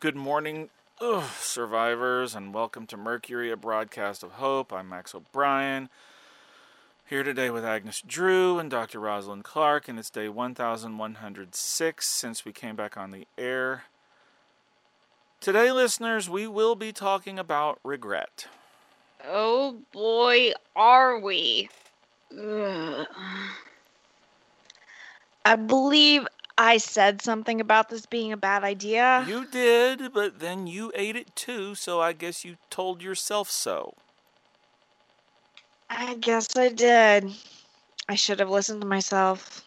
Good morning, ugh, survivors, and welcome to Mercury, a broadcast of hope. I'm Max O'Brien, here today with Agnes Drew and Dr. Rosalind Clark, and it's day 1106 since we came back on the air. Today, listeners, we will be talking about regret. Oh boy, are we. Ugh. I believe I said something about this being a bad idea. You did, but then you ate it too, so I guess you told yourself so. I guess I did. I should have listened to myself.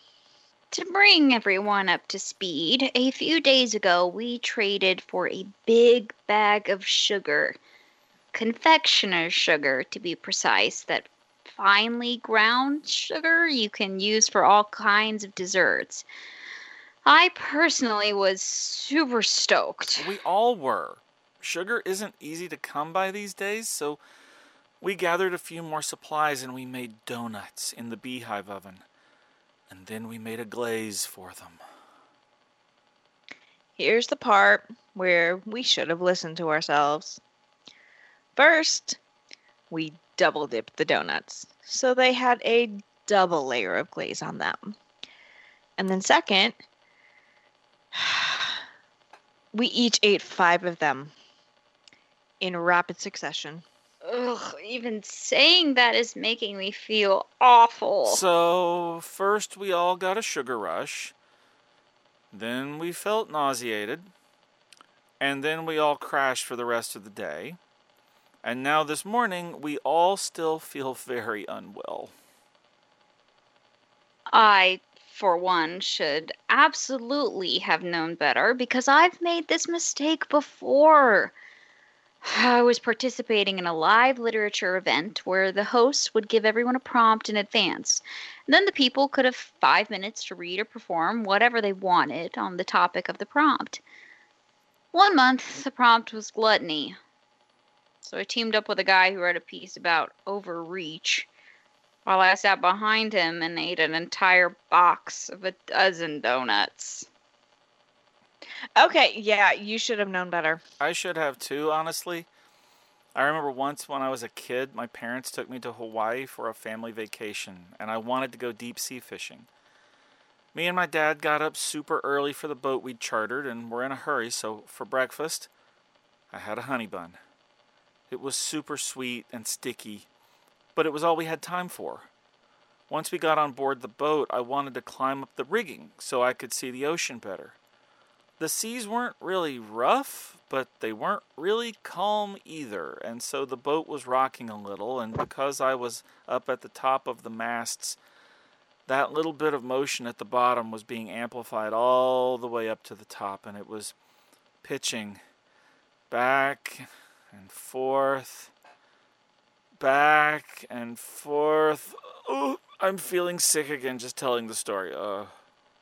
To bring everyone up to speed, a few days ago we traded for a big bag of sugar. Confectioner's sugar, to be precise, that finely ground sugar you can use for all kinds of desserts. I personally was super stoked. We all were. Sugar isn't easy to come by these days, so we gathered a few more supplies and we made donuts in the beehive oven. And then we made a glaze for them. Here's the part where we should have listened to ourselves. First, we double dipped the donuts, so they had a double layer of glaze on them. And then, second, we each ate five of them in rapid succession. Ugh, even saying that is making me feel awful. So, first we all got a sugar rush. Then we felt nauseated. And then we all crashed for the rest of the day. And now this morning, we all still feel very unwell. I, for one, should absolutely have known better because I've made this mistake before. I was participating in a live literature event where the host would give everyone a prompt in advance. And then the people could have five minutes to read or perform whatever they wanted on the topic of the prompt. One month, the prompt was gluttony. So I teamed up with a guy who wrote a piece about overreach, while I sat behind him and ate an entire box of a dozen donuts. Okay, yeah, you should have known better. I should have too, honestly. I remember once when I was a kid, my parents took me to Hawaii for a family vacation, and I wanted to go deep sea fishing. Me and my dad got up super early for the boat we'd chartered, and were in a hurry, so for breakfast, I had a honey bun. It was super sweet and sticky, but it was all we had time for. Once we got on board the boat, I wanted to climb up the rigging so I could see the ocean better. The seas weren't really rough, but they weren't really calm either, and so the boat was rocking a little, and because I was up at the top of the masts, that little bit of motion at the bottom was being amplified all the way up to the top, and it was pitching back and forth, back and forth. Oh, I'm feeling sick again just telling the story. Uh,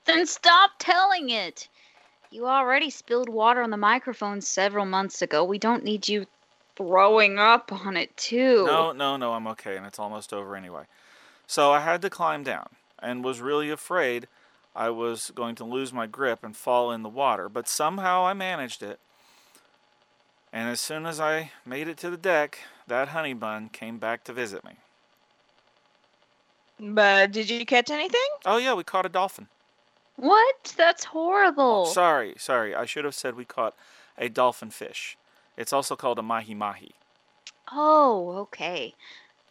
Then stop telling it. You already spilled water on the microphone several months ago. We don't need you throwing up on it, too. no, no, no, I'm okay, and it's almost over anyway. So I had to climb down and was really afraid I was going to lose my grip and fall in the water, but somehow I managed it. And as soon as I made it to the deck, that honey bun came back to visit me. But did you catch anything? Oh, yeah, we caught a dolphin. What? That's horrible. Oh, sorry, sorry. I should have said we caught a dolphin fish. It's also called a mahi mahi. Oh, okay.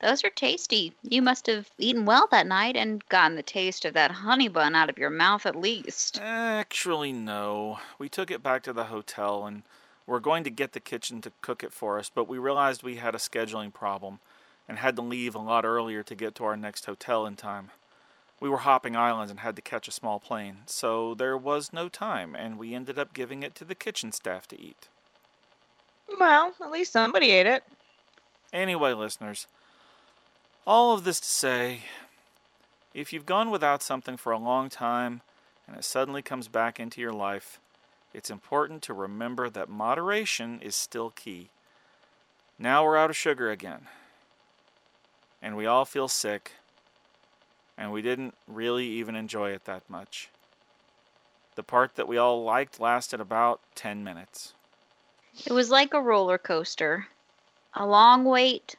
Those are tasty. You must have eaten well that night and gotten the taste of that honey bun out of your mouth at least. Actually, no. We took it back to the hotel and were going to get the kitchen to cook it for us, but we realized we had a scheduling problem and had to leave a lot earlier to get to our next hotel in time. We were hopping islands and had to catch a small plane, so there was no time, and we ended up giving it to the kitchen staff to eat. Well, at least somebody ate it. Anyway, listeners, all of this to say, if you've gone without something for a long time and it suddenly comes back into your life, it's important to remember that moderation is still key. Now we're out of sugar again, and we all feel sick, and we didn't really even enjoy it that much. The part that we all liked lasted about 10 minutes. It was like a roller coaster. A long wait,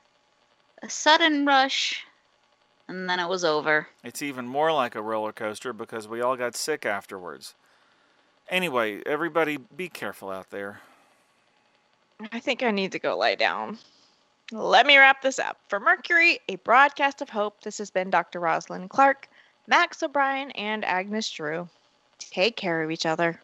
a sudden rush, and then it was over. It's even more like a roller coaster because we all got sick afterwards. Anyway, everybody be careful out there. I think I need to go lie down. Let me wrap this up. For Mercury, a broadcast of hope, this has been Dr. Rosalind Clark, Max O'Brien, and Agnes Drew. Take care of each other.